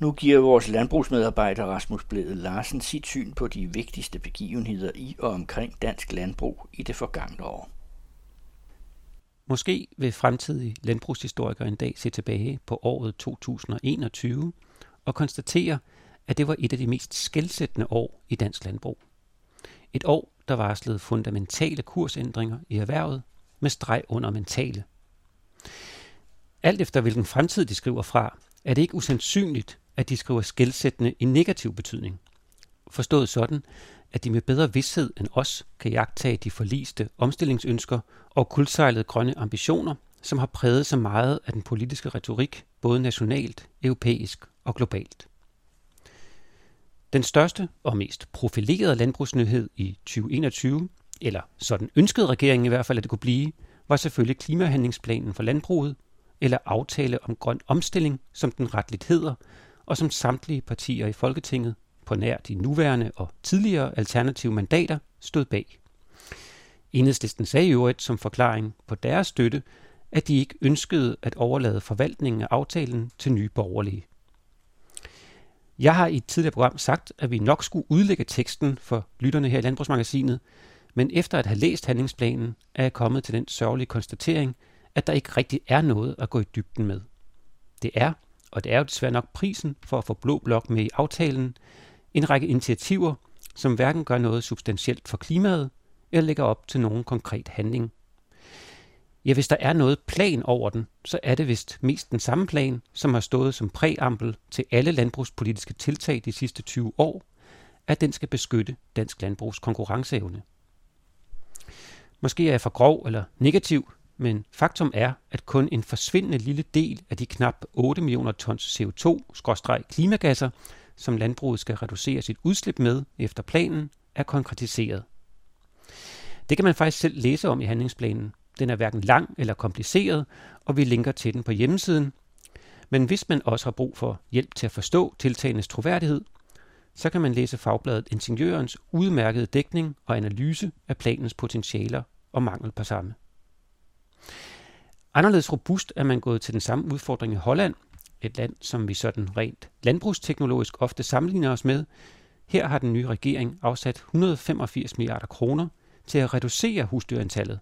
Nu giver vores landbrugsmedarbejder Rasmus Blæde Larsen sit syn på de vigtigste begivenheder i og omkring dansk landbrug i det forgangne år. Måske vil fremtidige landbrugshistorikere en dag se tilbage på året 2021 og konstatere, at det var et af de mest skældsættende år i dansk landbrug. Et år, der varslede fundamentale kursændringer i erhvervet med streg under mentale. Alt efter hvilken fremtid de skriver fra, er det ikke usandsynligt, at de skriver skældsættende i negativ betydning. Forstået sådan, at de med bedre vidshed end os kan jagtage de forliste omstillingsønsker og kuldsejlede grønne ambitioner, som har præget så meget af den politiske retorik, både nationalt, europæisk og globalt. Den største og mest profilerede landbrugsnyhed i 2021, eller sådan ønskede regeringen i hvert fald, at det kunne blive, var selvfølgelig klimahandlingsplanen for landbruget, eller aftale om grøn omstilling, som den retligt hedder, og som samtlige partier i Folketinget, på nær de nuværende og tidligere alternative mandater, stod bag. Enhedslisten sagde i øvrigt som forklaring på deres støtte, at de ikke ønskede at overlade forvaltningen af aftalen til nye borgerlige. Jeg har i et tidligere program sagt, at vi nok skulle udlægge teksten for lytterne her i Landbrugsmagasinet, men efter at have læst handlingsplanen, er jeg kommet til den sørgelige konstatering, at der ikke rigtig er noget at gå i dybden med. Det er, og det er jo desværre nok prisen for at få Blå Blok med i aftalen, en række initiativer, som hverken gør noget substantielt for klimaet, eller lægger op til nogen konkret handling. Ja, hvis der er noget plan over den, så er det vist mest den samme plan, som har stået som præambel til alle landbrugspolitiske tiltag de sidste 20 år, at den skal beskytte dansk landbrugs konkurrenceevne. Måske er jeg for grov eller negativ, men faktum er, at kun en forsvindende lille del af de knap 8 millioner tons CO2-klimagasser, som landbruget skal reducere sit udslip med efter planen, er konkretiseret. Det kan man faktisk selv læse om i handlingsplanen. Den er hverken lang eller kompliceret, og vi linker til den på hjemmesiden. Men hvis man også har brug for hjælp til at forstå tiltagenes troværdighed, så kan man læse fagbladet Ingeniørens udmærkede dækning og analyse af planens potentialer og mangel på samme. Anderledes robust er man gået til den samme udfordring i Holland, et land, som vi sådan rent landbrugsteknologisk ofte sammenligner os med. Her har den nye regering afsat 185 milliarder kroner til at reducere husdyrantallet.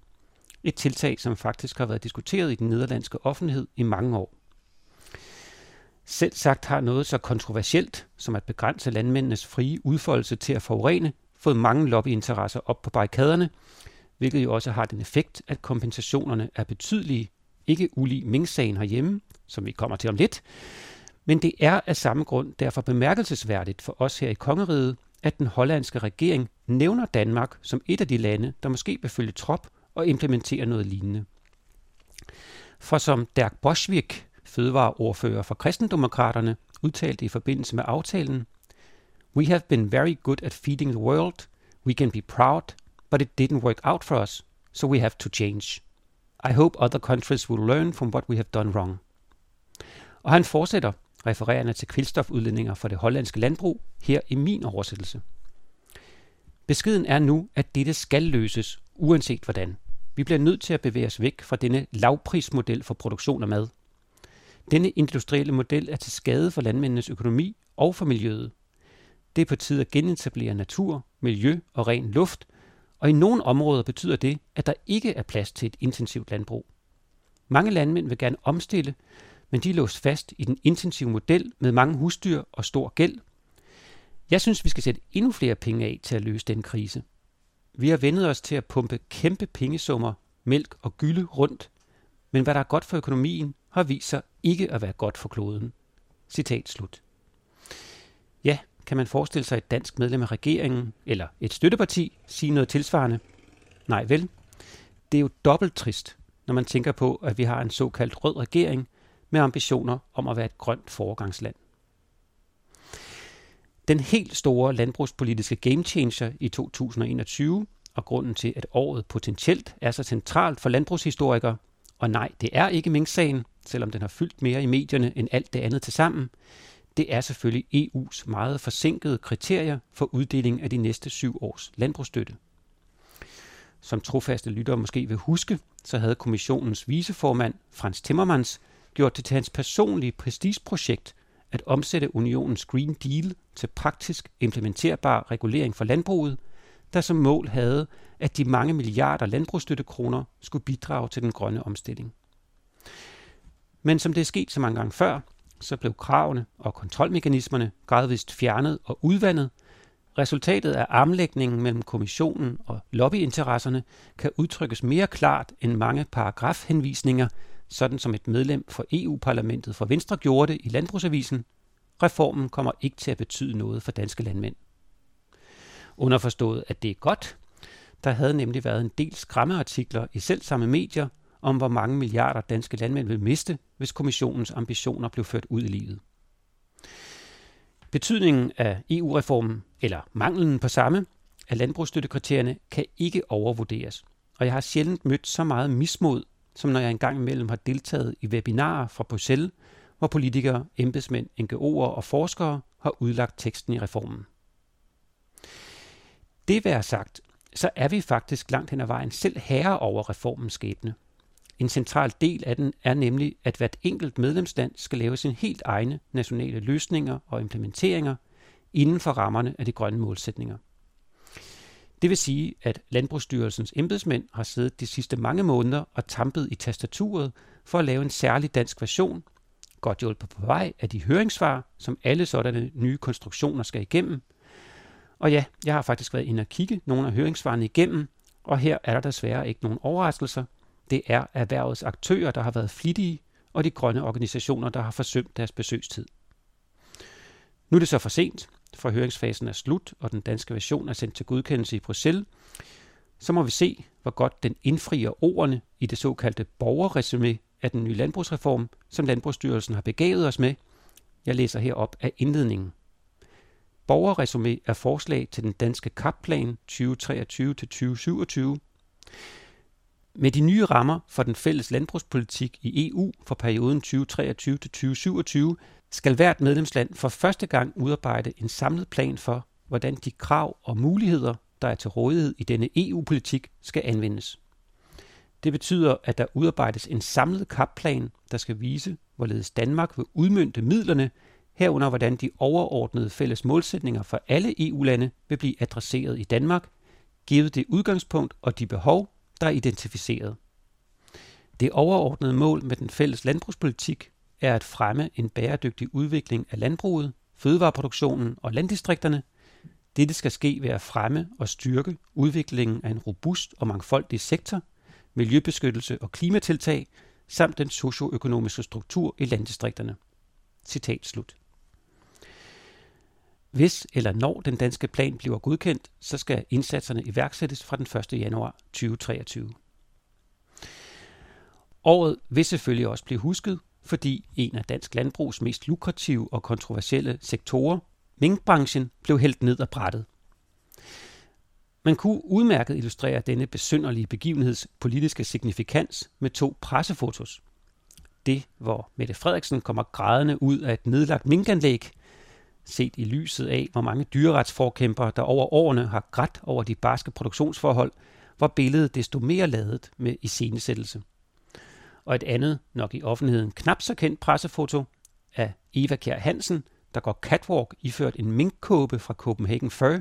Et tiltag, som faktisk har været diskuteret i den nederlandske offentlighed i mange år. Selv sagt har noget så kontroversielt som at begrænse landmændenes frie udfoldelse til at forurene fået mange lobbyinteresser op på barrikaderne, hvilket jo også har den effekt, at kompensationerne er betydelige, ikke ulig Ming-sagen herhjemme, som vi kommer til om lidt, men det er af samme grund derfor bemærkelsesværdigt for os her i kongeriget, at den hollandske regering nævner Danmark som et af de lande, der måske vil følge trop og implementere noget lignende. For som Dirk Boschwik, fødevareordfører for kristendemokraterne, udtalte i forbindelse med aftalen, We have been very good at feeding the world. We can be proud, but it didn't work out for us, so we have to change. I hope other countries will learn from what we have done wrong. Og han fortsætter, refererende til kvælstofudledninger fra det hollandske landbrug, her i min oversættelse. Beskeden er nu, at dette skal løses, uanset hvordan. Vi bliver nødt til at bevæge os væk fra denne lavprismodel for produktion af mad. Denne industrielle model er til skade for landmændenes økonomi og for miljøet. Det er på tide at genetablere natur, miljø og ren luft, og i nogle områder betyder det, at der ikke er plads til et intensivt landbrug. Mange landmænd vil gerne omstille, men de er låst fast i den intensive model med mange husdyr og stor gæld. Jeg synes, vi skal sætte endnu flere penge af til at løse den krise. Vi har vendet os til at pumpe kæmpe pengesummer, mælk og gylde rundt, men hvad der er godt for økonomien, har vist sig ikke at være godt for kloden. Citat slut. Ja, kan man forestille sig et dansk medlem af regeringen, eller et støtteparti, sige noget tilsvarende? Nej vel? Det er jo dobbelt trist, når man tænker på, at vi har en såkaldt rød regering med ambitioner om at være et grønt foregangsland. Den helt store landbrugspolitiske game changer i 2021, og grunden til, at året potentielt er så centralt for landbrugshistorikere, og nej, det er ikke Mink-sagen, selvom den har fyldt mere i medierne end alt det andet til sammen, det er selvfølgelig EU's meget forsinkede kriterier for uddeling af de næste syv års landbrugsstøtte. Som trofaste lyttere måske vil huske, så havde kommissionens viceformand Frans Timmermans gjort det til hans personlige prestigeprojekt at omsætte unionens Green Deal til praktisk implementerbar regulering for landbruget, der som mål havde, at de mange milliarder landbrugsstøttekroner skulle bidrage til den grønne omstilling. Men som det er sket så mange gange før, så blev kravene og kontrolmekanismerne gradvist fjernet og udvandet. Resultatet af armlægningen mellem kommissionen og lobbyinteresserne kan udtrykkes mere klart end mange paragrafhenvisninger, sådan som et medlem for EU-parlamentet for Venstre gjorde det i Landbrugsavisen. Reformen kommer ikke til at betyde noget for danske landmænd. Underforstået, at det er godt. Der havde nemlig været en del skræmmeartikler i selv samme medier om, hvor mange milliarder danske landmænd vil miste, hvis kommissionens ambitioner blev ført ud i livet. Betydningen af EU-reformen, eller manglen på samme, af landbrugsstøttekriterierne, kan ikke overvurderes. Og jeg har sjældent mødt så meget mismod, som når jeg engang imellem har deltaget i webinarer fra Bruxelles, hvor politikere, embedsmænd, NGO'er og forskere har udlagt teksten i reformen. Det være sagt, så er vi faktisk langt hen ad vejen selv herre over reformens skæbne. En central del af den er nemlig, at hvert enkelt medlemsland skal lave sine helt egne nationale løsninger og implementeringer inden for rammerne af de grønne målsætninger. Det vil sige, at Landbrugsstyrelsens embedsmænd har siddet de sidste mange måneder og tampet i tastaturet for at lave en særlig dansk version, godt hjulpet på vej af de høringssvar, som alle sådanne nye konstruktioner skal igennem. Og ja, jeg har faktisk været inde og kigge nogle af høringssvarene igennem, og her er der desværre ikke nogen overraskelser. Det er erhvervets aktører, der har været flittige, og de grønne organisationer, der har forsømt deres besøgstid. Nu er det så for sent, for høringsfasen er slut, og den danske version er sendt til godkendelse i Bruxelles, så må vi se, hvor godt den indfrier ordene i det såkaldte borgerresumé af den nye landbrugsreform, som Landbrugsstyrelsen har begavet os med. Jeg læser herop af indledningen. Borgerresumé er forslag til den danske kapplan 2023-2027. Med de nye rammer for den fælles landbrugspolitik i EU for perioden 2023-2027 skal hvert medlemsland for første gang udarbejde en samlet plan for, hvordan de krav og muligheder, der er til rådighed i denne EU-politik, skal anvendes. Det betyder, at der udarbejdes en samlet kapplan, der skal vise, hvorledes Danmark vil udmyndte midlerne, herunder hvordan de overordnede fælles målsætninger for alle EU-lande vil blive adresseret i Danmark, givet det udgangspunkt og de behov, der er identificeret. Det overordnede mål med den fælles landbrugspolitik er at fremme en bæredygtig udvikling af landbruget, fødevareproduktionen og landdistrikterne. Dette skal ske ved at fremme og styrke udviklingen af en robust og mangfoldig sektor, miljøbeskyttelse og klimatiltag, samt den socioøkonomiske struktur i landdistrikterne. Citat slut. Hvis eller når den danske plan bliver godkendt, så skal indsatserne iværksættes fra den 1. januar 2023. Året vil selvfølgelig også blive husket fordi en af dansk landbrugs mest lukrative og kontroversielle sektorer, minkbranchen, blev hældt ned og brættet. Man kunne udmærket illustrere denne besynderlige begivenheds politiske signifikans med to pressefotos. Det, hvor Mette Frederiksen kommer grædende ud af et nedlagt minkanlæg, set i lyset af, hvor mange dyreretsforkæmper, der over årene har grædt over de barske produktionsforhold, var billedet desto mere ladet med iscenesættelse og et andet, nok i offentligheden knap så kendt pressefoto af Eva Kjær Hansen, der går catwalk iført en minkkåbe fra Copenhagen Fur.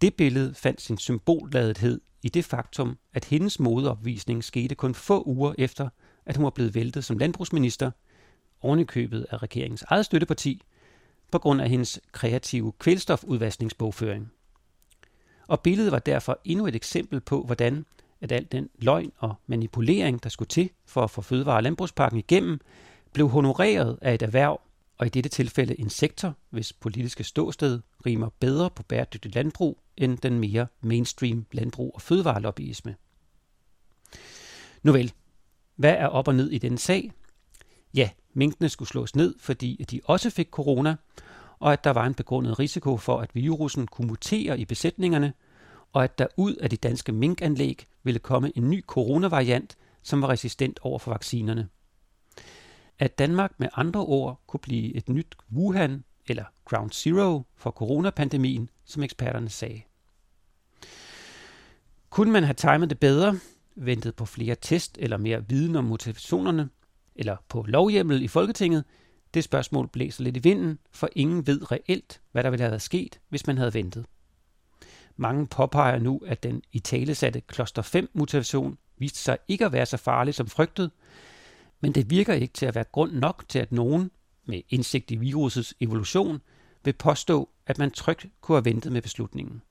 Det billede fandt sin symbolladethed i det faktum, at hendes modeopvisning skete kun få uger efter, at hun var blevet væltet som landbrugsminister, ovenikøbet af regeringens eget støtteparti, på grund af hendes kreative kvælstofudvaskningsbogføring. Og billedet var derfor endnu et eksempel på, hvordan at al den løgn og manipulering, der skulle til for at få fødevare- og landbrugspakken igennem, blev honoreret af et erhverv, og i dette tilfælde en sektor, hvis politiske ståsted rimer bedre på bæredygtigt landbrug end den mere mainstream landbrug- og fødevarelobbyisme. Nu vel, hvad er op og ned i den sag? Ja, minkene skulle slås ned, fordi de også fik corona, og at der var en begrundet risiko for, at virusen kunne mutere i besætningerne, og at der ud af de danske minkanlæg ville komme en ny coronavariant, som var resistent over for vaccinerne. At Danmark med andre ord kunne blive et nyt Wuhan eller Ground Zero for coronapandemien, som eksperterne sagde. Kunne man have timet det bedre, ventet på flere test eller mere viden om motivationerne, eller på lovhjemmel i Folketinget, Det spørgsmål blæser lidt i vinden, for ingen ved reelt, hvad der ville have været sket, hvis man havde ventet. Mange påpeger nu, at den i talesatte kloster 5 mutation viste sig ikke at være så farlig som frygtet, men det virker ikke til at være grund nok til, at nogen med indsigt i virusets evolution vil påstå, at man trygt kunne have ventet med beslutningen.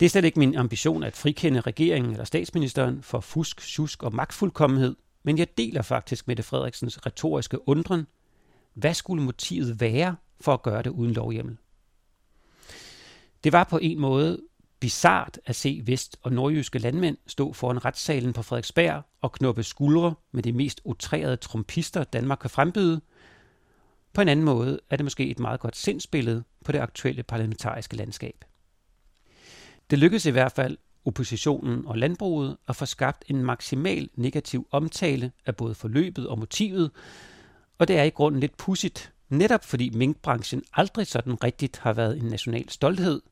Det er slet ikke min ambition at frikende regeringen eller statsministeren for fusk, tjusk og magtfuldkommenhed, men jeg deler faktisk Mette Frederiksens retoriske undren. Hvad skulle motivet være for at gøre det uden lovhjemmel? Det var på en måde bizart at se vest- og nordjyske landmænd stå foran retssalen på Frederiksberg og knuppe skuldre med de mest utrærede trompister, Danmark kan frembyde. På en anden måde er det måske et meget godt sindsbillede på det aktuelle parlamentariske landskab. Det lykkedes i hvert fald oppositionen og landbruget at få skabt en maksimal negativ omtale af både forløbet og motivet, og det er i grunden lidt pudsigt, netop fordi minkbranchen aldrig sådan rigtigt har været en national stolthed.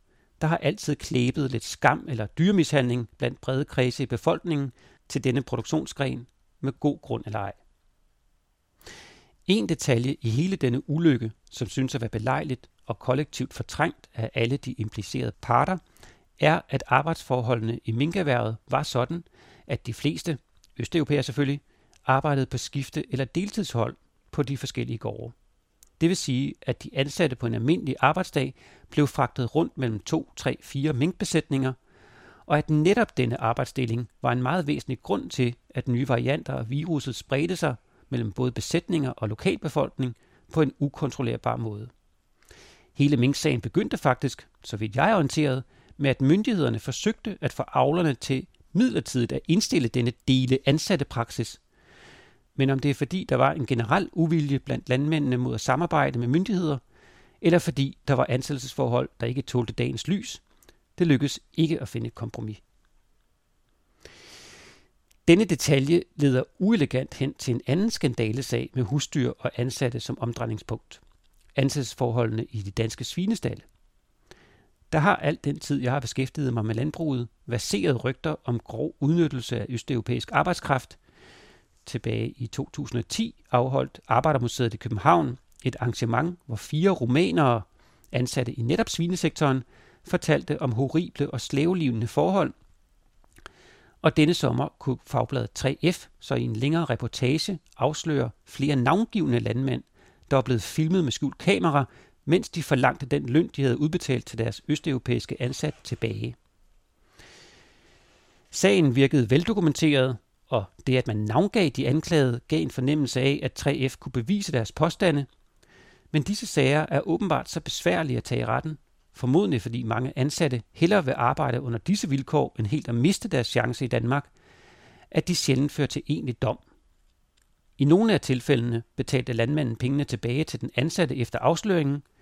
Der har altid klæbet lidt skam eller dyremishandling blandt brede kredse i befolkningen til denne produktionsgren, med god grund eller ej. En detalje i hele denne ulykke, som synes at være belejligt og kollektivt fortrængt af alle de implicerede parter, er, at arbejdsforholdene i minkerværet var sådan, at de fleste, østeuropæere selvfølgelig, arbejdede på skifte eller deltidshold på de forskellige gårde. Det vil sige, at de ansatte på en almindelig arbejdsdag blev fragtet rundt mellem to, tre, fire minkbesætninger, og at netop denne arbejdsdeling var en meget væsentlig grund til, at nye varianter af viruset spredte sig mellem både besætninger og lokalbefolkning på en ukontrollerbar måde. Hele minksagen begyndte faktisk, så vidt jeg er orienteret, med at myndighederne forsøgte at få avlerne til midlertidigt at indstille denne dele ansatte praksis. Men om det er fordi, der var en generel uvilje blandt landmændene mod at samarbejde med myndigheder, eller fordi der var ansættelsesforhold, der ikke tålte dagens lys, det lykkedes ikke at finde et kompromis. Denne detalje leder uelegant hen til en anden skandalesag med husdyr og ansatte som omdrejningspunkt. Ansættelsesforholdene i de danske svinestalde. Der har alt den tid, jeg har beskæftiget mig med landbruget, baseret rygter om grov udnyttelse af østeuropæisk arbejdskraft. Tilbage i 2010 afholdt Arbejdermuseet i København et arrangement, hvor fire rumænere, ansatte i netop svinesektoren, fortalte om horrible og slavelignende forhold. Og denne sommer kunne fagbladet 3F så i en længere reportage afsløre flere navngivende landmænd, der er blevet filmet med skjult kamera, mens de forlangte den løn, de havde udbetalt til deres østeuropæiske ansat tilbage. Sagen virkede veldokumenteret, og det, at man navngav de anklagede, gav en fornemmelse af, at 3F kunne bevise deres påstande. Men disse sager er åbenbart så besværlige at tage i retten, formodentlig fordi mange ansatte hellere vil arbejde under disse vilkår, end helt at miste deres chance i Danmark, at de sjældent fører til egentlig dom. I nogle af tilfældene betalte landmanden pengene tilbage til den ansatte efter afsløringen –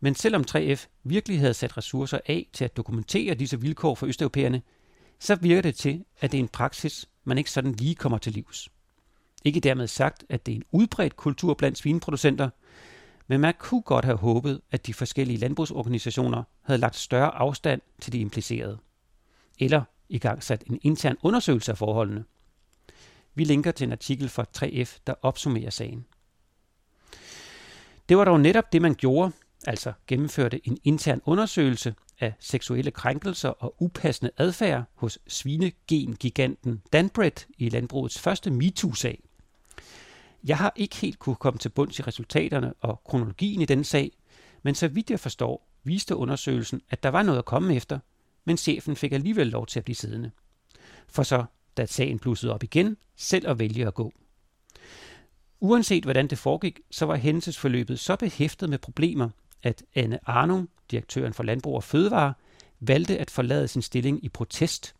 men selvom 3F virkelig havde sat ressourcer af til at dokumentere disse vilkår for østeuropæerne, så virker det til, at det er en praksis, man ikke sådan lige kommer til livs. Ikke dermed sagt, at det er en udbredt kultur blandt svineproducenter, men man kunne godt have håbet, at de forskellige landbrugsorganisationer havde lagt større afstand til de implicerede. Eller i gang sat en intern undersøgelse af forholdene. Vi linker til en artikel fra 3F, der opsummerer sagen. Det var dog netop det, man gjorde, altså gennemførte en intern undersøgelse af seksuelle krænkelser og upassende adfærd hos svinegengiganten Danbred i landbrugets første MeToo-sag. Jeg har ikke helt kunne komme til bunds i resultaterne og kronologien i den sag, men så vidt jeg forstår, viste undersøgelsen, at der var noget at komme efter, men chefen fik alligevel lov til at blive siddende. For så, da sagen blussede op igen, selv at vælge at gå. Uanset hvordan det foregik, så var hændelsesforløbet så behæftet med problemer, at Anne Arnung, direktøren for Landbrug og Fødevare, valgte at forlade sin stilling i protest.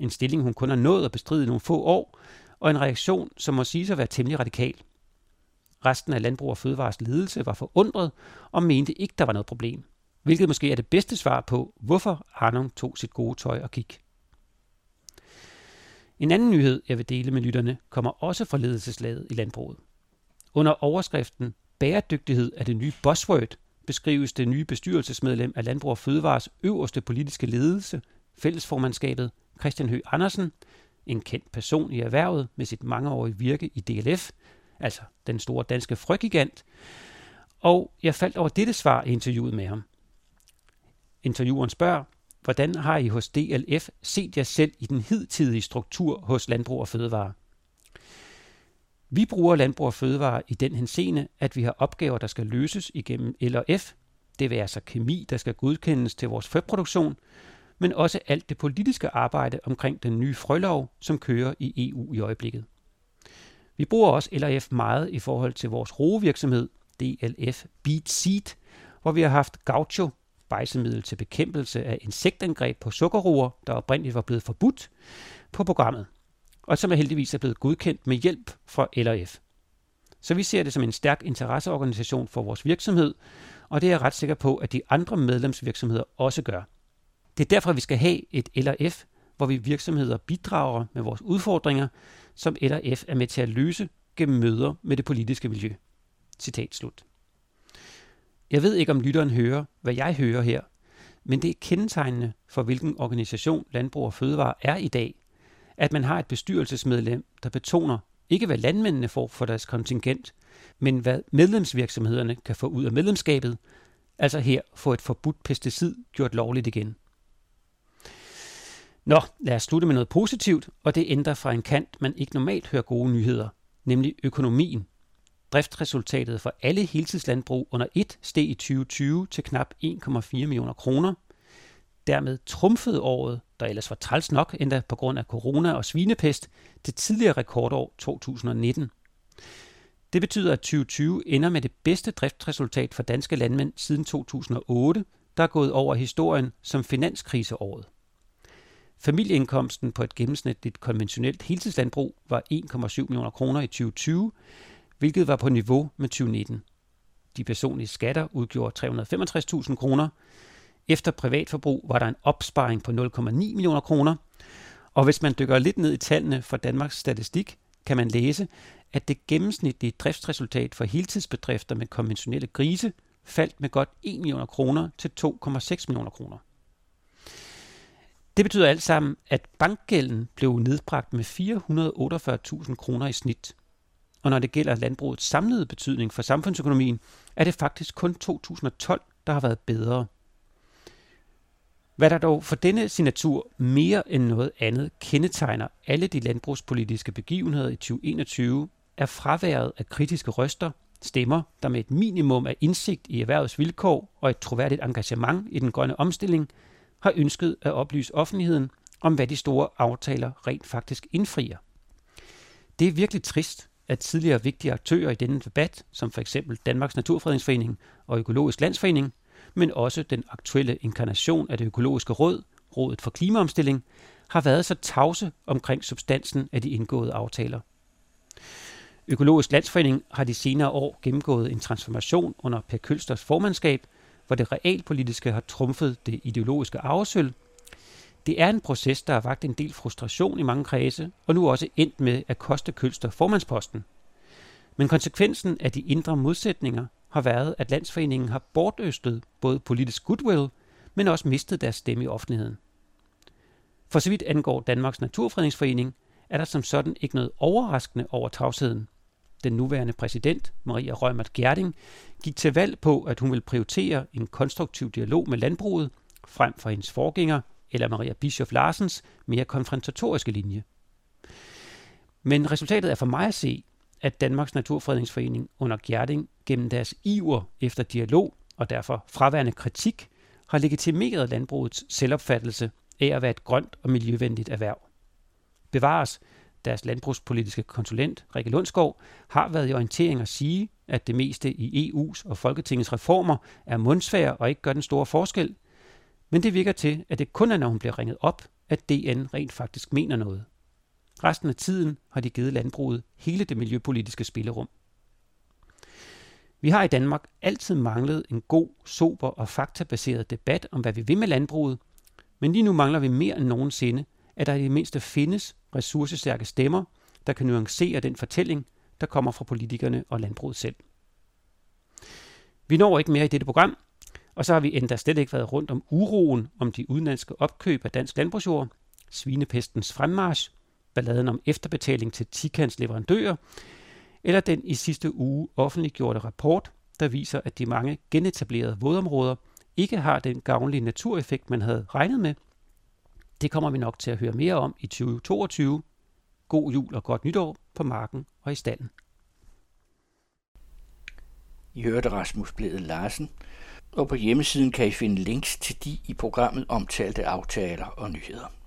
En stilling, hun kun har nået at bestride nogle få år, og en reaktion, som må siges at være temmelig radikal. Resten af Landbrug og Fødevares ledelse var forundret og mente ikke, der var noget problem. Hvilket måske er det bedste svar på, hvorfor Arnung tog sit gode tøj og gik. En anden nyhed, jeg vil dele med lytterne, kommer også fra ledelseslaget i landbruget. Under overskriften Bæredygtighed er det nye buzzword, beskrives det nye bestyrelsesmedlem af Landbrug og Fødevares øverste politiske ledelse, fællesformandskabet Christian Høgh Andersen, en kendt person i erhvervet med sit mangeårige virke i DLF, altså den store danske frøgigant, og jeg faldt over dette svar i interviewet med ham. Intervieweren spørger, hvordan har I hos DLF set jer selv i den hidtidige struktur hos Landbrug og Fødevare? Vi bruger Landbrug og Fødevare i den henseende, at vi har opgaver, der skal løses igennem LRF, det vil altså kemi, der skal godkendes til vores frøproduktion, men også alt det politiske arbejde omkring den nye frølov, som kører i EU i øjeblikket. Vi bruger også LRF meget i forhold til vores roevirksomhed, DLF Beat Seed, hvor vi har haft gaucho, bejsemiddel til bekæmpelse af insektangreb på sukkerroer, der oprindeligt var blevet forbudt, på programmet, og som er heldigvis er blevet godkendt med hjælp fra LRF. Så vi ser det som en stærk interesseorganisation for vores virksomhed, og det er jeg ret sikker på, at de andre medlemsvirksomheder også gør. Det er derfor, vi skal have et LRF, hvor vi virksomheder bidrager med vores udfordringer, som LRF er med til at løse gennem møder med det politiske miljø. Citat slut. Jeg ved ikke, om lytteren hører, hvad jeg hører her, men det er kendetegnende for, hvilken organisation Landbrug og Fødevare er i dag, at man har et bestyrelsesmedlem, der betoner ikke hvad landmændene får for deres kontingent, men hvad medlemsvirksomhederne kan få ud af medlemskabet, altså her få et forbudt pesticid gjort lovligt igen. Nå, lad os slutte med noget positivt, og det ændrer fra en kant, man ikke normalt hører gode nyheder, nemlig økonomien. Driftsresultatet for alle heltidslandbrug under et steg i 2020 til knap 1,4 millioner kroner. Dermed trumfede året, der ellers var træls nok endda på grund af corona og svinepest, det tidligere rekordår 2019. Det betyder, at 2020 ender med det bedste driftsresultat for danske landmænd siden 2008, der er gået over historien som finanskriseåret. Familieindkomsten på et gennemsnitligt konventionelt heltidslandbrug var 1,7 millioner kroner i 2020, hvilket var på niveau med 2019. De personlige skatter udgjorde 365.000 kroner. Efter privatforbrug var der en opsparing på 0,9 millioner kroner. Og hvis man dykker lidt ned i tallene for Danmarks Statistik, kan man læse, at det gennemsnitlige driftsresultat for heltidsbedrifter med konventionelle grise faldt med godt 1 millioner kroner til 2,6 millioner kroner. Det betyder alt sammen, at bankgælden blev nedbragt med 448.000 kroner i snit. Og når det gælder landbrugets samlede betydning for samfundsøkonomien, er det faktisk kun 2012, der har været bedre. Hvad der dog for denne signatur mere end noget andet kendetegner alle de landbrugspolitiske begivenheder i 2021, er fraværet af kritiske røster, stemmer, der med et minimum af indsigt i erhvervets vilkår og et troværdigt engagement i den grønne omstilling, har ønsket at oplyse offentligheden om, hvad de store aftaler rent faktisk indfrier. Det er virkelig trist, at tidligere vigtige aktører i denne debat, som f.eks. Danmarks Naturfredningsforening og Økologisk Landsforening, men også den aktuelle inkarnation af det økologiske råd, Rådet for Klimaomstilling, har været så tavse omkring substansen af de indgåede aftaler. Økologisk Landsforening har de senere år gennemgået en transformation under Per Kølsters formandskab, hvor det realpolitiske har trumfet det ideologiske arvesøl. Det er en proces, der har vagt en del frustration i mange kredse, og nu også endt med at koste Kølster formandsposten. Men konsekvensen af de indre modsætninger har været, at landsforeningen har bortøstet både politisk goodwill, men også mistet deres stemme i offentligheden. For så vidt angår Danmarks Naturfredningsforening, er der som sådan ikke noget overraskende over tavsheden. Den nuværende præsident, Maria Rømert Gjerding, gik til valg på, at hun vil prioritere en konstruktiv dialog med landbruget, frem for hendes forgænger, eller Maria Bischof Larsens mere konfrontatoriske linje. Men resultatet er for mig at se, at Danmarks Naturfredningsforening under Gjerding gennem deres iver efter dialog og derfor fraværende kritik har legitimeret landbrugets selvopfattelse af at være et grønt og miljøvenligt erhverv. Bevares, deres landbrugspolitiske konsulent, Rikke Lundskov, har været i orientering at sige, at det meste i EU's og Folketingets reformer er mundsvær og ikke gør den store forskel. Men det virker til, at det kun er, når hun bliver ringet op, at DN rent faktisk mener noget. Resten af tiden har de givet landbruget hele det miljøpolitiske spillerum. Vi har i Danmark altid manglet en god, sober og faktabaseret debat om, hvad vi vil med landbruget, men lige nu mangler vi mere end nogensinde, at der i det mindste findes ressourcestærke stemmer, der kan nuancere den fortælling, der kommer fra politikerne og landbruget selv. Vi når ikke mere i dette program, og så har vi endda slet ikke været rundt om uroen om de udenlandske opkøb af dansk landbrugsjord, svinepestens fremmarsch, balladen om efterbetaling til Tikans leverandører, eller den i sidste uge offentliggjorte rapport, der viser, at de mange genetablerede vådområder ikke har den gavnlige natureffekt, man havde regnet med. Det kommer vi nok til at høre mere om i 2022. God jul og godt nytår på marken og i stallen. I hørte Rasmus Blæde Larsen, og på hjemmesiden kan I finde links til de i programmet omtalte aftaler og nyheder.